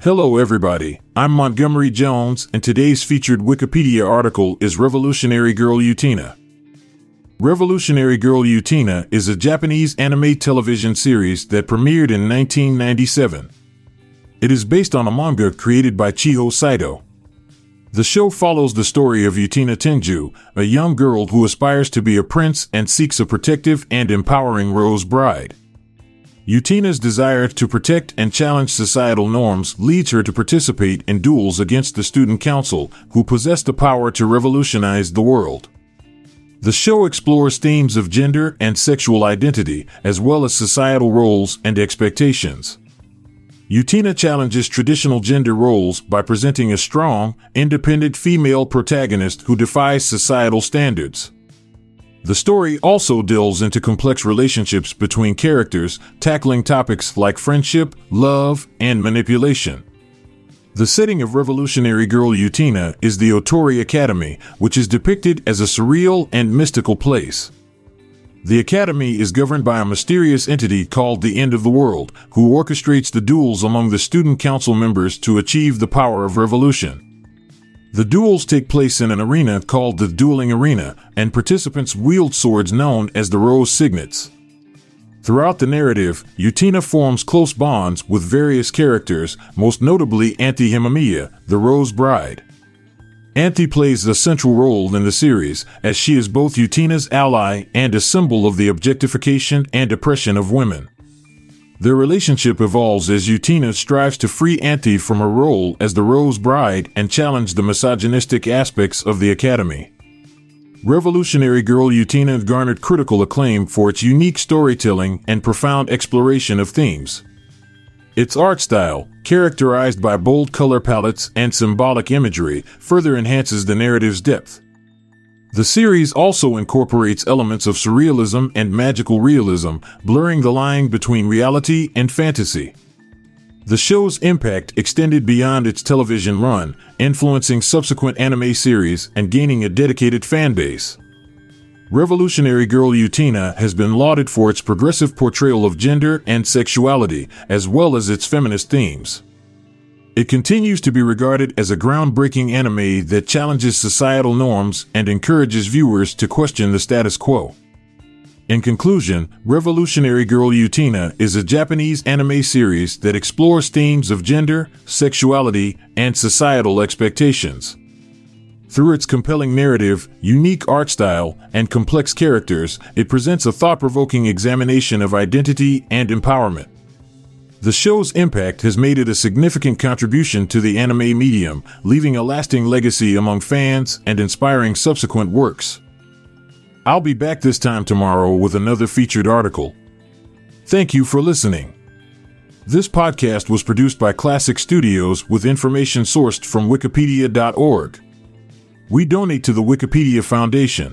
Hello, everybody. I'm Montgomery Jones, and today's featured Wikipedia article is Revolutionary Girl Utena. Revolutionary Girl Utena is a Japanese anime television series that premiered in 1997. It is based on a manga created by Chiho Saito. The show follows the story of Utena Tenju, a young girl who aspires to be a prince and seeks a protective and empowering Rose Bride. Utena's desire to protect and challenge societal norms leads her to participate in duels against the student council, who possess the power to revolutionize the world. The show explores themes of gender and sexual identity, as well as societal roles and expectations. Utena challenges traditional gender roles by presenting a strong, independent female protagonist who defies societal standards. The story also delves into complex relationships between characters, tackling topics like friendship, love, and manipulation. The setting of Revolutionary Girl Utena is the Otori Academy, which is depicted as a surreal and mystical place. The Academy is governed by a mysterious entity called the End of the World, who orchestrates the duels among the student council members to achieve the power of revolution. The duels take place in an arena called the Dueling Arena, and participants wield swords known as the Rose Signets. Throughout the narrative, Utena forms close bonds with various characters, most notably Anthy Himamiya, the Rose Bride. Anthy plays a central role in the series, as she is both Utena's ally and a symbol of the objectification and oppression of women. Their relationship evolves as Utena strives to free Anthy from her role as the Rose Bride and challenge the misogynistic aspects of the Academy. Revolutionary Girl Utena garnered critical acclaim for its unique storytelling and profound exploration of themes. Its art style, characterized by bold color palettes and symbolic imagery, further enhances the narrative's depth. The series also incorporates elements of surrealism and magical realism, blurring the line between reality and fantasy. The show's impact extended beyond its television run, influencing subsequent anime series and gaining a dedicated fan base. Revolutionary Girl Utena has been lauded for its progressive portrayal of gender and sexuality, as well as its feminist themes. It continues to be regarded as a groundbreaking anime that challenges societal norms and encourages viewers to question the status quo. In conclusion, Revolutionary Girl Utena is a Japanese anime series that explores themes of gender, sexuality, and societal expectations. Through its compelling narrative, unique art style, and complex characters, it presents a thought provoking examination of identity and empowerment. The show's impact has made it a significant contribution to the anime medium, leaving a lasting legacy among fans and inspiring subsequent works. I'll be back this time tomorrow with another featured article. Thank you for listening. This podcast was produced by Klassic Studios with information sourced from Wikipedia.org. We donate to the Wikipedia Foundation.